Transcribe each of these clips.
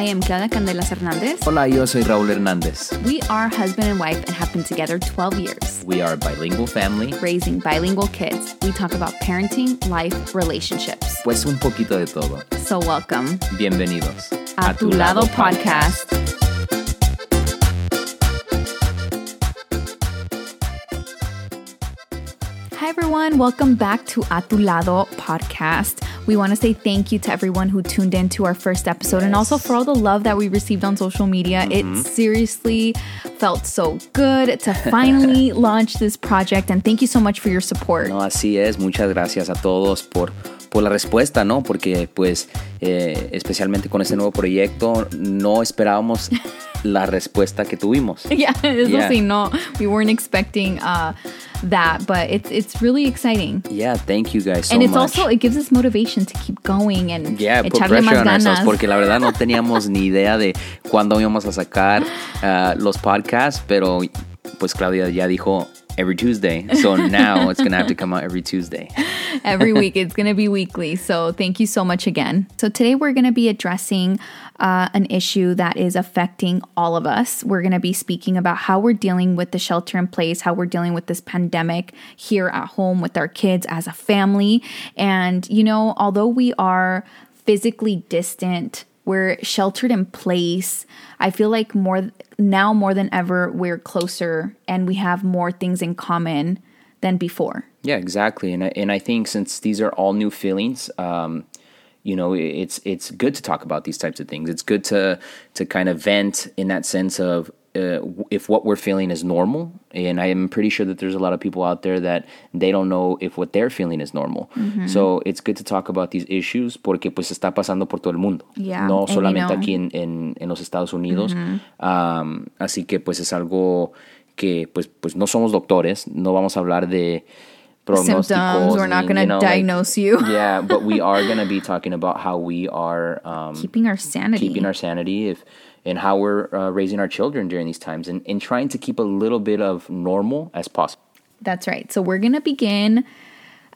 I am Claudia Candelas Hernandez. Hola, yo soy Raúl Hernández. We are husband and wife and have been together 12 years. We are a bilingual family. Raising bilingual kids. We talk about parenting, life, relationships. Pues un poquito de todo. So welcome. Bienvenidos. A, Tu Lado, Podcast. Hi, everyone. Welcome back to A Tu Lado podcast. We want to say thank you to everyone who tuned in to our first episode and also for all the love that we received on social media. It seriously felt so good to finally launch this project. And thank you so much for your support. No, así es. Muchas gracias a todos por, por la respuesta, ¿no? Porque, pues, eh, especialmente con este nuevo proyecto, no esperábamos la respuesta que tuvimos. Yeah, eso Yeah. sí, no, we weren't expecting uh, that, but it's it's really exciting. Yeah, thank you guys so and it's much. also it gives us motivation to keep going and Yeah, put pressure on ourselves porque la verdad no teníamos ni idea de cuándo íbamos a sacar uh, los podcasts, pero pues Claudia ya dijo every Tuesday. So now it's going to have to come out every Tuesday. every week. It's going to be weekly. So thank you so much again. So today we're going to be addressing uh, an issue that is affecting all of us. We're going to be speaking about how we're dealing with the shelter in place, how we're dealing with this pandemic here at home with our kids as a family. And, you know, although we are physically distant, we're sheltered in place. I feel like more now more than ever we're closer and we have more things in common than before. Yeah, exactly. And I, and I think since these are all new feelings, um, you know, it's it's good to talk about these types of things. It's good to to kind of vent in that sense of uh, if what we're feeling is normal. And I am pretty sure that there's a lot of people out there that they don't know if what they're feeling is normal. So it's good to talk about these issues porque pues está pasando por todo el mundo. Yeah, No and solamente know. aquí en, en, en los Estados Unidos. Mhm. Um, así que pues es algo que pues, pues no somos doctores, no vamos a hablar de symptoms. We're not going to you know, like- diagnose you. yeah, but we are going to be talking about how we are um, Keeping our sanity. keeping our sanity if, and how we're uh, raising our children during these times and, and trying to keep a little bit of normal as possible. That's right. So we're going to begin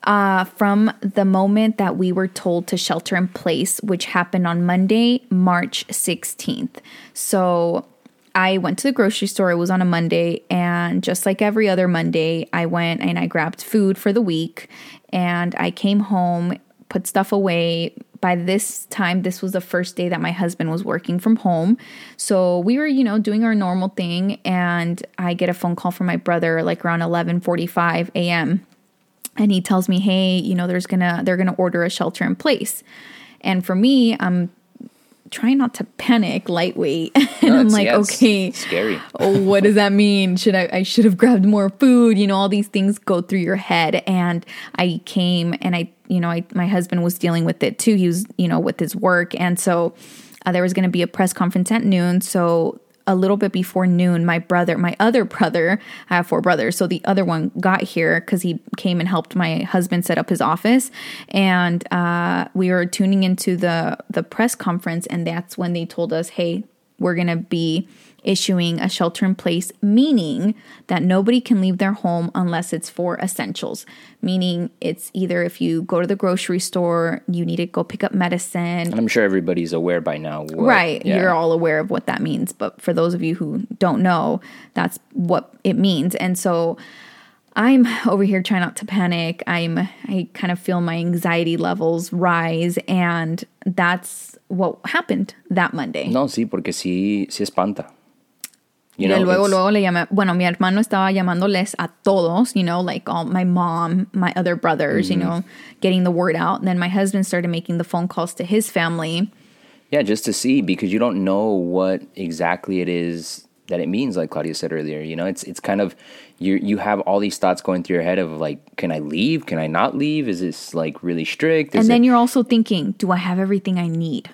uh, from the moment that we were told to shelter in place, which happened on Monday, March 16th. So I went to the grocery store. It was on a Monday. And just like every other Monday, I went and I grabbed food for the week. And I came home, put stuff away. By this time, this was the first day that my husband was working from home. So we were, you know, doing our normal thing. And I get a phone call from my brother like around 11:45 a.m and he tells me hey you know there's gonna they're gonna order a shelter in place and for me i'm trying not to panic lightweight. And No, i'm like yeah, okay scary. oh what does that mean? Should i i should have grabbed more food? You know all these things go through your head. And i came and i you know I, my husband was dealing with it too. He was you know with his work. And so uh, there was going to be a press conference at noon. So a little bit before noon, my brother, my other brother, I have four brothers. So the other one got here because he came and helped my husband set up his office. And uh, we were tuning into the, the press conference. And that's when they told us, hey, we're going to be issuing a shelter in place, meaning that nobody can leave their home unless it's for essentials. Meaning it's either if you go to the grocery store, you need to go pick up medicine, And I'm sure everybody's aware by now. what- Right. yeah. You're all aware of what that means. But for those of you who don't know, that's what it means. And so I'm over here trying not to panic. I'm I kind of feel my anxiety levels rise and that's what happened that Monday. No, sí, porque sí, sí espanta. You y know, luego, luego le llamé, bueno, mi hermano estaba llamándoles a todos, you know, like all my mom, my other brothers, you mm-hmm. know, getting the word out. And then my husband started making the phone calls to his family. Yeah, just to see because you don't know what exactly it is that it means. Like Claudia said earlier, you know, it's it's kind of you you have all these thoughts going through your head of like, can I leave? Can I not leave? Is this like really strict? Is And then it, you're also thinking, do I have everything I need?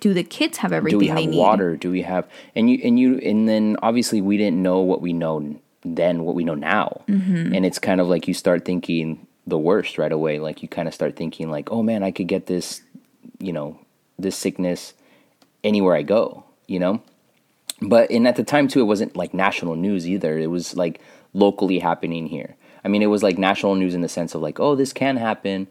Do the kids have everything do we they have need? water? Do we have and you and you and then obviously we didn't know what we know then, what we know now, Mm-hmm. and it's kind of like you start thinking the worst right away. Like you kind of start thinking like, oh man, I could get this, you know, this sickness anywhere I go, you know. But and at the time too, it wasn't like national news either. It was like locally happening here. I mean, it was like national news in the sense of like, oh, this can happen,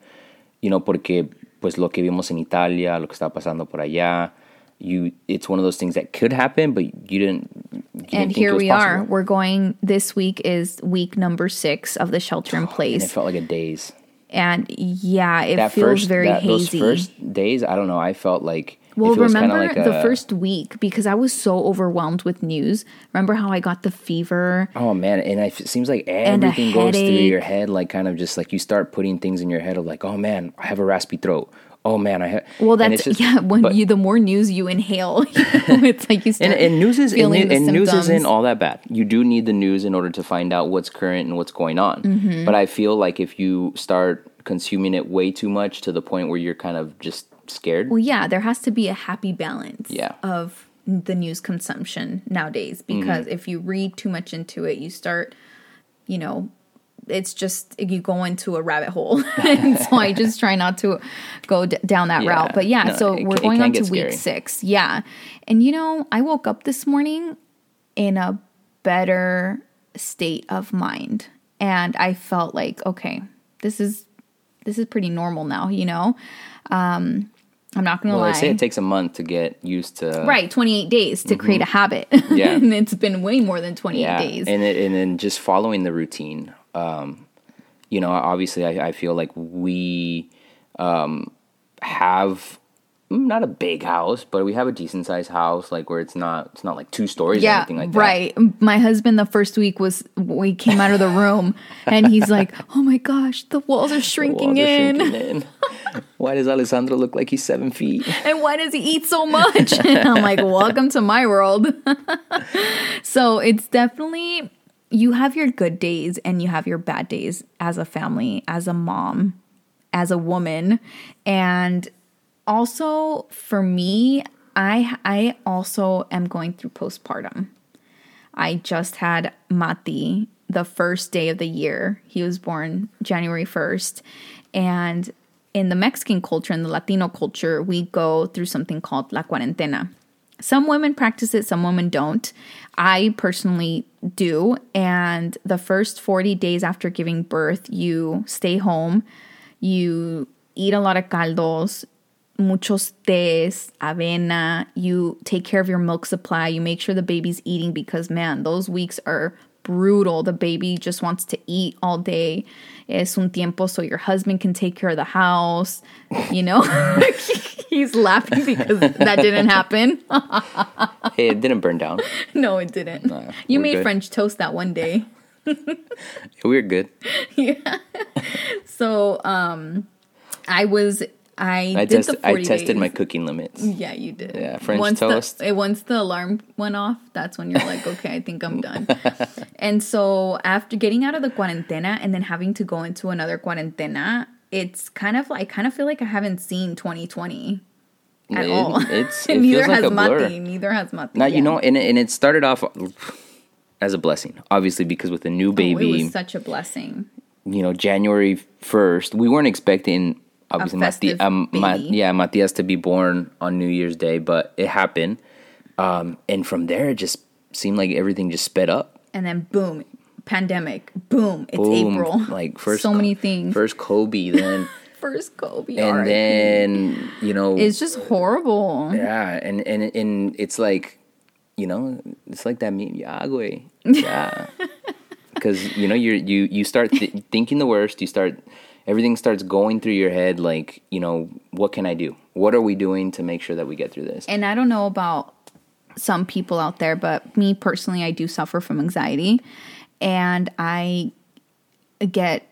you know, porque pues lo que vimos en Italia, lo que está pasando por allá, you it's one of those things that could happen, but you didn't. You didn't and think here we are. We're going. This week is week number six of the shelter in place. and it felt like a daze. and yeah, it That feels first, very that, those first days, I don't know. I felt like Well, if it was kinda remember like the a- first week because I was so overwhelmed with news. Remember how I got the fever? Oh man, and it seems like everything goes through your head, like kind of just like you start putting things in your head of like, oh man, I have a raspy throat. Oh man, I have. Well, that's just- yeah. When but- you the more news you inhale, it's like you start. and, and news is and, and news isn't all that bad. You do need the news in order to find out what's current and what's going on. Mm-hmm. But I feel like if you start consuming it way too much to the point where you're kind of just scared, Well, yeah, there has to be a happy balance Yeah. of the news consumption nowadays because Mm-hmm. if you read too much into it, you start, you know, it's just you go into a rabbit hole. and so I just try not to go d- down that Yeah. route. But yeah, No, so it we're going on to week scary. 6. Yeah. And you know, I woke up this morning in a better state of mind and I felt like, okay, this is this is pretty normal now, you know? Um I'm not gonna well, lie. they say it takes a month to get used to. Right, 28 days to create a habit. Yeah. and it's been way more than 28 yeah, days. and it, and then just following the routine. Um, you know, obviously, I, I feel like we um, have mm, not a big house, but we have a decent sized house, like where it's not it's not like two stories or yeah, anything like that. right. My husband the first week was we came out of the room and he's like, "Oh my gosh, the walls are The shrinking walls are shrinking in. Why does Alessandro look like he's seven feet? and why does he eat so much? I'm like, welcome to my world. so it's definitely, you have your good days and you have your bad days as a family, as a mom, as a woman. And also for me, I, I also am going through postpartum. I just had Mati the first day of the year. He was born January 1st. And in the Mexican culture and the Latino culture, we go through something called la cuarentena. Some women practice it, some women don't. I personally do. And the first 40 days after giving birth, you stay home, you eat a lot of caldos, muchos tés, avena. You take care of your milk supply. You make sure the baby's eating because, man, those weeks are brutal. The baby just wants to eat all day. Es un tiempo so your husband can take care of the house. You know, he's laughing because that didn't happen. Hey, it didn't burn down. no, it didn't. you made good. French toast that one day. We were good. Yeah. So, um, I was. I, I did tested. the I tested days. my cooking limits. Yeah, you did. Yeah, French once toast. The, eh, once the alarm went off, that's when you're like, okay, I think I'm done. and so after getting out of the cuarentena and then having to go into another cuarentena, it's kind of like I kind of feel like I haven't seen 2020 at It- all. it's- it neither feels like has a blur. Mati. Neither has Mati. Now you know, and it- and it started off as a blessing, obviously, because with a new Oh, baby, it was such a blessing. you know, January first, we weren't expecting obviously Mati- festive um, Ma- yeah, Matias to be born on New Year's Day, but it happened, um, and from there, it just seemed like everything just sped up. And then boom, pandemic. Boom, it's Boom, April. like first so many things. First Kobe, then First Kobe, and RIP. then you know, it's just horrible. yeah, and and and it's like, you know, it's like that meme, yeah, yeah, because you know you you you start th- thinking the worst, you start everything starts going through your head, like you know, what can I do? What are we doing to make sure that we get through this? and I don't know about some people out there, but me personally, I do suffer from anxiety, and I get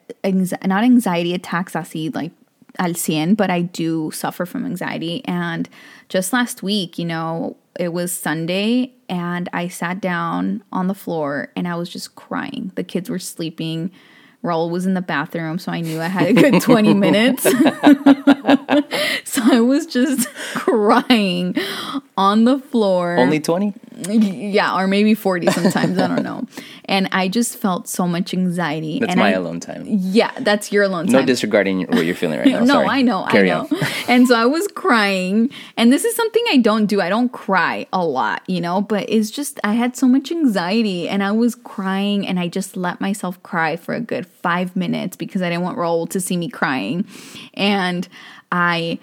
not anxiety attacks I see like al cien, but I do suffer from anxiety. And just last week, you know, it was Sunday, and I sat down on the floor and I was just crying. The kids were sleeping. Raul was in the bathroom, so I knew I had a good 20 minutes. so I was just crying on the floor. Only twenty? Yeah, or maybe 40 sometimes, I don't know. And I just felt so much anxiety. That's and my I, alone time. Yeah, that's your alone No time. No disregarding what you're feeling right now. no, Sorry. I know, Carry I know. on. and so I was crying, and this is something I don't do. I don't cry a lot, you know, but it's just I had so much anxiety, and I was crying, and I just let myself cry for a good five minutes because I didn't want Raul to see me crying, and I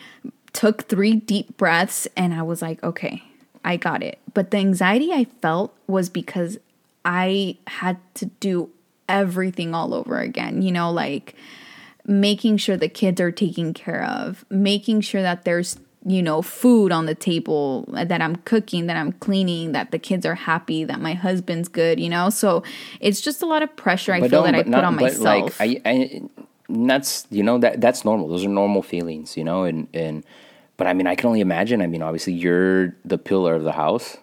took three deep breaths and I was like, okay, I got it. But the anxiety I felt was because I had to do everything all over again, you know, like making sure the kids are taken care of, making sure that there's you know, food on the table, that I'm cooking, that I'm cleaning, that the kids are happy, that my husband's good, you know? So it's just a lot of pressure I But feel that I put not- on myself. Like, I, I, that's you know that that's normal. Those are normal feelings, you know. And and but I mean, I can only imagine. I mean, obviously, you're the pillar of the house,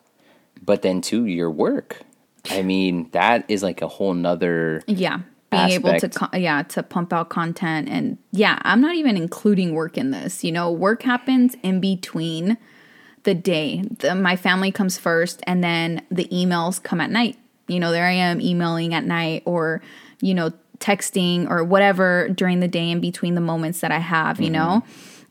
but then too, your work. I mean, that is like a whole nother. yeah. Being able to, aspect. co- yeah, to pump out content. And yeah, I'm not even including work in this. You know, work happens in between the day. The, my family comes first, and then the emails come at night. You know, there I am emailing at night or, you know, texting or whatever during the day in between the moments that I have, you mm-hmm. know?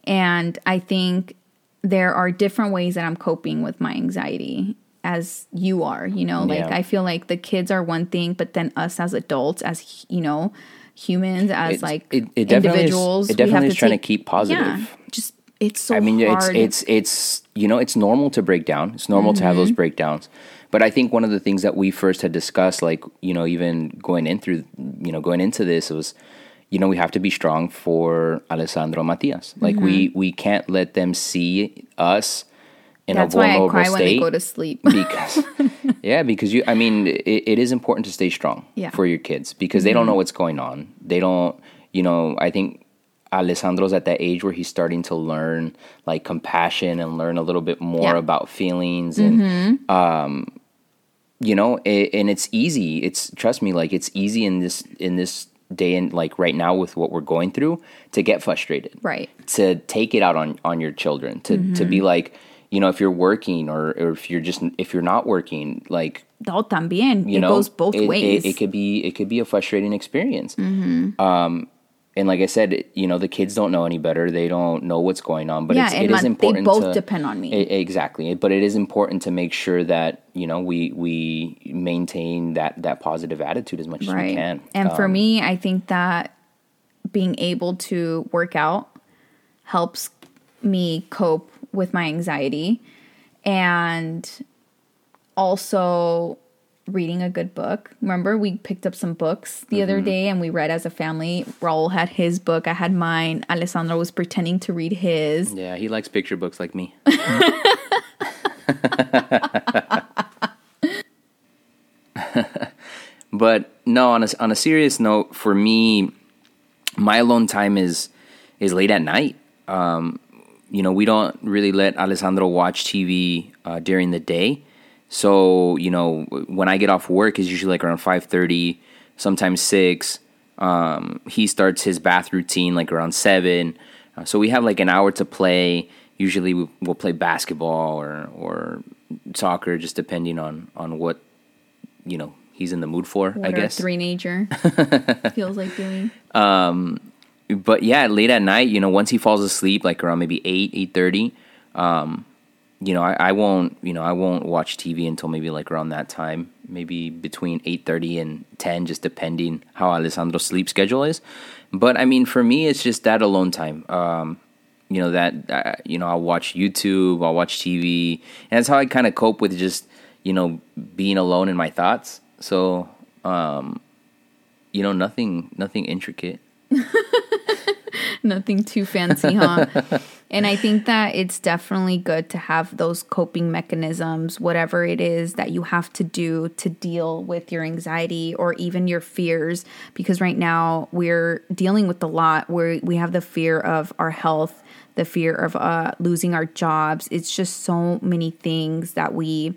And I think there are different ways that I'm coping with my anxiety as you are, you know? Like, Yeah. I feel like the kids are one thing, but then us as adults, as, you know, humans, as It's- like it- it definitely is- individuals, it we have definitely is trying to keep positive. Yeah, just, it's so I mean, hard. it's it's it's you know it's normal to break down. It's normal to have Mm-hmm. those breakdowns. But I think one of the things that we first had discussed, like you know, even going in through, you know, going into this was, you know, we have to be strong for Alessandro Matias. Like we Mm-hmm. we can't let them see us in That's a why I vulnerable cry when they go to sleep. because yeah because you i mean it, it is important to stay strong Yeah. Mm-hmm. for your kids because they don't know what's going on they don't you know i think alessandro's at that age where he's starting to learn like compassion and learn a little bit more Yeah. Mm-hmm. about feelings and um you know it, and it's easy it's trust me like it's easy in this in this day and like right now with what we're going through to get frustrated right. to take it out on on your children to to Mm-hmm. be like you know if you're working or, or if you're just if you're not working like No, también. you it know goes both it, ways. Mm-hmm. it, it could be it could be a frustrating experience um and like i said you know the kids don't know any better. They don't know what's going on but yeah, it's, it is important they both to, depend on me. E- exactly. But it is important to make sure that you know we we maintain that that positive attitude as much as we can. And for Um, me, I think that being able to work out helps me cope with my anxiety. And also reading a good book. Remember, we picked up some books the Mm-hmm. other day and we read as a family. Raul had his book, I had mine. Alessandro was pretending to read his. yeah he likes picture books like me but no on a, on a serious note for me my alone time is is late at night um, you know we don't really let alessandro watch tv uh, during the day so you know when i get off work is usually like around 5.30 sometimes 6 um, he starts his bath routine like around 7 uh, so we have like an hour to play. Usually we, we'll play basketball or or soccer just depending on on what you know he's in the mood for What i guess. three nature feels like doing. Um, but yeah, late at night, you know, once he falls asleep, like around maybe eight, eight thirty, um, you know, I, I won't, you know, I won't watch TV until maybe like around that time, maybe between eight thirty and ten, just depending how Alessandro's sleep schedule is. But I mean, for me, it's just that alone time. Um, you know that uh, you know I'll watch YouTube, I'll watch TV, and that's how I kind of cope with just you know being alone in my thoughts. So, um, you know, nothing, nothing intricate. Nothing too fancy, huh? and I think that it's definitely good to have those coping mechanisms, whatever it is that you have to do to deal with your anxiety or even your fears. Because right now we're dealing with a lot where we have the fear of our health, the fear of uh, losing our jobs. It's just so many things that we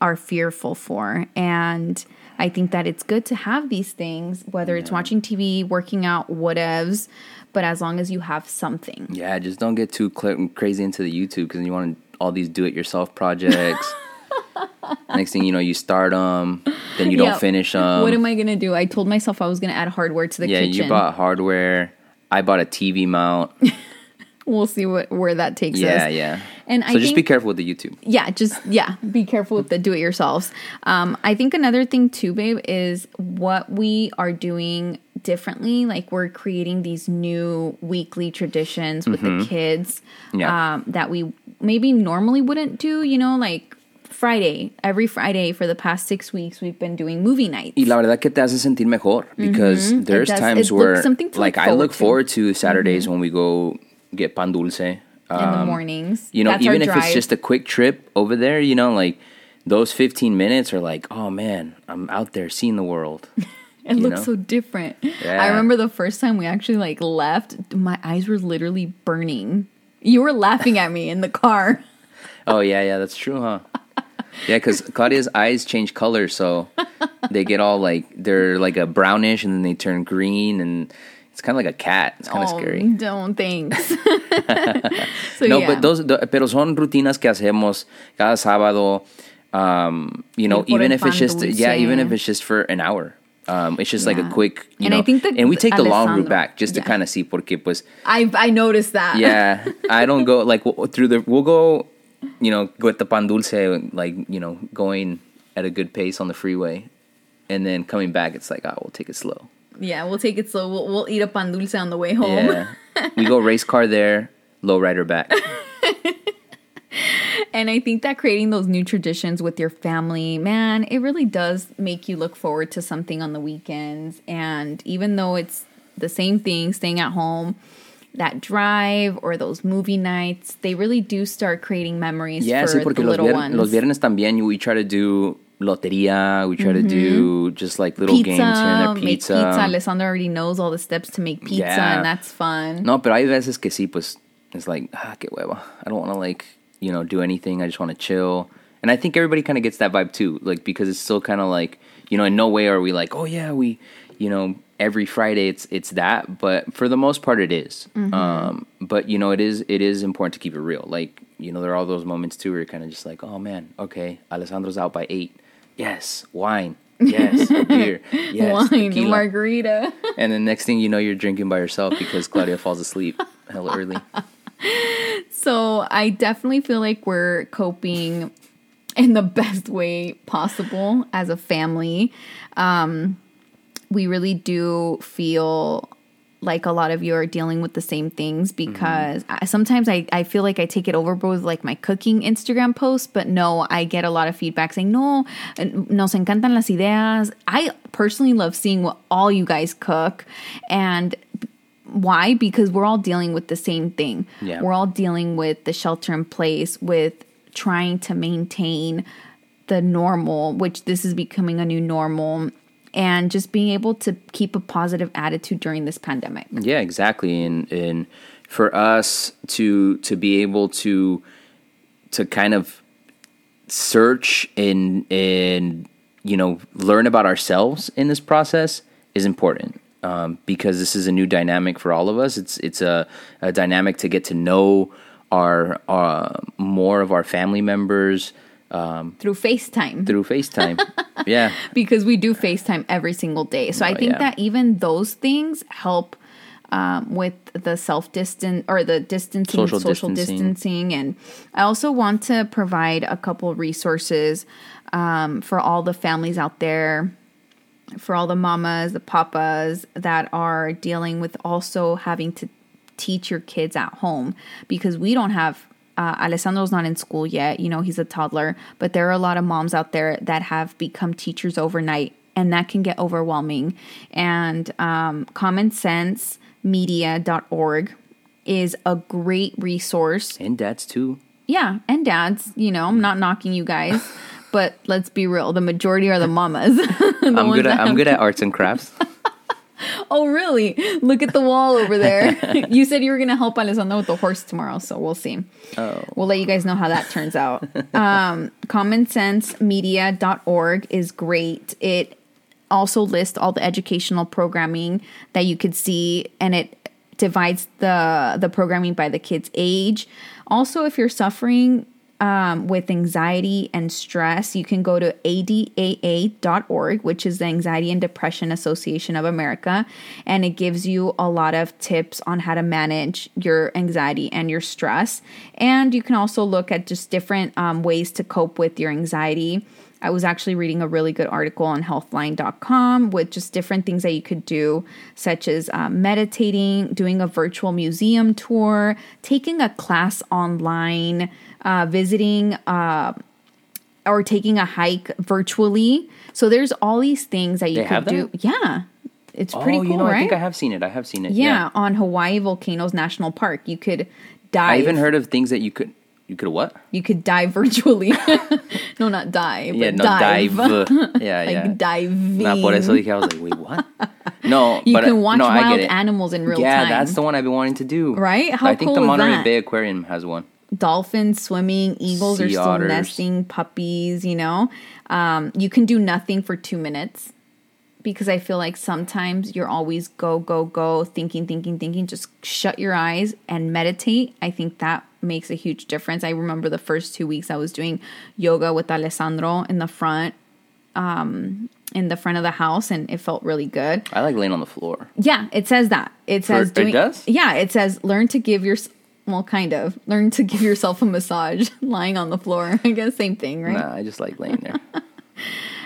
are fearful for. And I think that it's good to have these things, whether it's watching TV, working out, whatevs, but as long as you have something. Yeah, just don't get too cl- crazy into the YouTube because you want all these do-it-yourself projects. Next thing you know, you start them, then you Yeah. don't finish them. what am I gonna do? I told myself I was gonna add hardware to the yeah, kitchen. you bought hardware. I bought a TV mount. we'll see what where that takes yeah, us. yeah. Yeah. And so I just think, be careful with the YouTube. yeah, just yeah, be careful with the do it yourselves. Um, I think another thing too, babe, is what we are doing differently. Like we're creating these new weekly traditions with the kids Mm-hmm. Yeah. um, that we maybe normally wouldn't do. You know, like Friday, every Friday for the past six weeks, we've been doing movie nights. Y la verdad que te hace sentir mejor because there's does. times where like I look forward forward to Saturdays when we go get pan dulce. in the Um, mornings. you know, That's even if it's just a quick trip over there, you know, like those 15 minutes are like, oh man, I'm out there seeing the world. It you looks know? so different. Yeah. I remember the first time we actually like left, my eyes were literally burning. You were laughing at me in the car. oh yeah, yeah, that's true, huh? Yeah, because Claudia's eyes change color, so they get all like they're like a brownish, and then they turn green, and it's kind of like a cat. It's kind of oh, scary. Don't thanks. so No, yeah. but those, the- pero son rutinas que hacemos cada sábado. Um, you know, even if it's just yeah, even if it's just for an hour. Um, it's just like a quick, you And I think that and we take the long route back just to kind of see porque pues I I noticed that. yeah, I don't go like through the we'll go, you know, with the pan dulce like you know going at a good pace on the freeway, and then coming back it's like oh we'll take it slow. Yeah, we'll take it slow. We'll, we'll eat a pan dulce on the way home. Yeah, we go race car there, low rider back. And I think that creating those new traditions with your family, man, it really does make you look forward to something on the weekends. And even though it's the same thing, staying at home, that drive or those movie nights, they really do start creating memories Yeah, for sí, porque the los, little vier- ones. los viernes también we try to do lotería, we try to do just like little pizza, games here and there, make pizza. pizza. Alessandro already knows all the steps to make pizza, Yeah. and that's fun. No, pero hay veces que sí, pues it's like, ah, qué hueva. I don't want to like, you know, do anything. I just want to chill. And I think everybody kind of gets that vibe too, like because it's still kind of like, you know, in no way are we like, oh yeah, we, you know, every Friday it's it's that, but for the most part it is. Um, but you know, it is it is important to keep it real. Like, you know, there are all those moments too where you're kind of just like, oh man, okay, Alessandro's out by eight. Yes, wine. Yes, beer. Yes, Wine, tequila. margarita. And the next thing you know, you're drinking by yourself because Claudia falls asleep hella early. So I definitely feel like we're coping in the best way possible as a family. Um, we really do feel like a lot of you are dealing with the same things mm-hmm. because I, sometimes I, I feel like I take it overboard with like my cooking Instagram posts, but no, I get a lot of feedback saying, no, nos encantan las ideas. I personally love seeing what all you guys cook. And why? Because we're all dealing with the same thing. Yeah. We're all dealing with the shelter in place, with trying to maintain the normal, which this is becoming a new normal, and just being able to keep a positive attitude during this pandemic. Yeah, exactly. And and for us to to be able to to kind of search and and you know learn about ourselves in this process is important um, because this is a new dynamic for all of us. It's it's a, a dynamic to get to know our uh, more of our family members um, Through FaceTime. through FaceTime. yeah, because we do FaceTime every single day. So I Oh, think yeah. that even those things help um, with the self distance or the distancing, Social social, distancing. distancing. And I also want to provide a couple resources um, for all the families out there. For all the mamas, the papas that are dealing with also having to teach your kids at home because we don't have uh, Alessandro's not in school yet. You know, he's a toddler, but there are a lot of moms out there that have become teachers overnight, and that can get overwhelming. And um, commonsensemedia.org is a great resource. and dads too. Yeah, and dads, you know, I'm not knocking you guys, but let's be real. The majority are the mamas. The I'm good. At, I'm good at arts and crafts. Oh, really? Look at the wall over there. you said you were going to help Alessandro with the horse tomorrow, so we'll see. Oh. We'll let you guys know how that turns out. Um, commonsensemedia.org is great. It also lists all the educational programming that you could see, and it divides the the programming by the kid's age. Also, if you're suffering um, with anxiety and stress, you can go to adaa.org, which is the Anxiety and Depression Association of America, and it gives you a lot of tips on how to manage your anxiety and your stress. And you can also look at just different um, ways to cope with your anxiety. I was actually reading a really good article on healthline.com with just different things that you could do, such as uh, meditating, doing a virtual museum tour, taking a class online, uh, visiting, uh, or taking a hike virtually. So there's all these things that you They could do. Yeah. It's pretty oh, cool, you know, right? I think I have seen it. I have seen it. yeah, on Hawaii Volcanoes National Park. You could dive. I even heard of things that you could you could what? you could dive virtually. no, not die, but yeah, no dive. dive. yeah, like yeah. diving. Nah, por eso dije, I was like, wait, what? No, you but can watch no, wild animals in real yeah, time. Yeah, that's the one I've been wanting to do. Right? How I think cool the Monterey that? Bay Aquarium has one. dolphins swimming, eagles are still otters. nesting, puppies, you know. Um, you can do nothing for two minutes because I feel like sometimes you're always go, go, go, thinking, thinking, thinking. Just shut your eyes and meditate. I think that makes a huge difference. I remember the first two weeks I was doing yoga with Alessandro in the front. Um, in the front of the house, and it felt really good. I like laying on the floor. Yeah, it says that. It says it doing. does? Yeah, it says learn to give your well, kind of learn to give yourself a massage lying on the floor. I guess same thing, right? Nah, I just like laying there.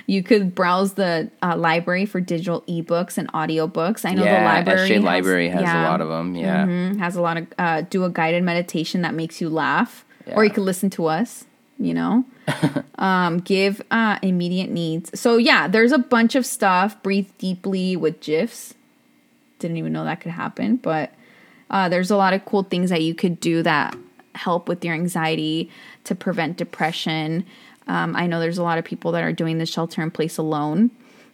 You could browse the uh, library for digital ebooks and audiobooks. I know yeah, the library SJ has, Library has yeah, a lot of them. Yeah. mhm, has a lot of uh, do a guided meditation that makes you laugh, or you Yeah. could listen to us. You know, um, give uh, immediate needs. So yeah, there's a bunch of stuff. Breathe deeply with gifs. Didn't even know that could happen, but uh, there's a lot of cool things that you could do that help with your anxiety to prevent depression. Um, I know there's a lot of people that are doing the shelter in place alone,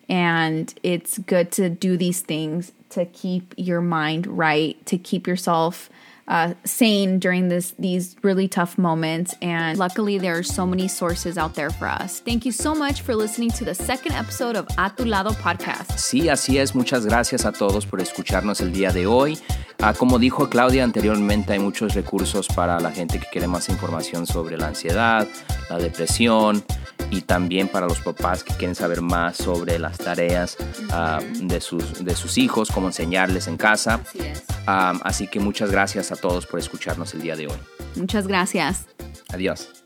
and it's good to do these things to keep your mind right, to keep yourself uh, sane during this these really tough moments. And luckily, there are so many sources out there for us. Thank you so much for listening to the second episode of A Tu Lado podcast. Sí, así es. Muchas gracias a todos por escucharnos el día de hoy. Ah, como dijo Claudia anteriormente, hay muchos recursos para la gente que quiere más información sobre la ansiedad, la depresión y también para los papás que quieren saber más sobre las tareas ah, de, sus, de sus hijos, cómo enseñarles en casa. Ah, así que muchas gracias a todos por escucharnos el día de hoy. Muchas gracias. Adiós.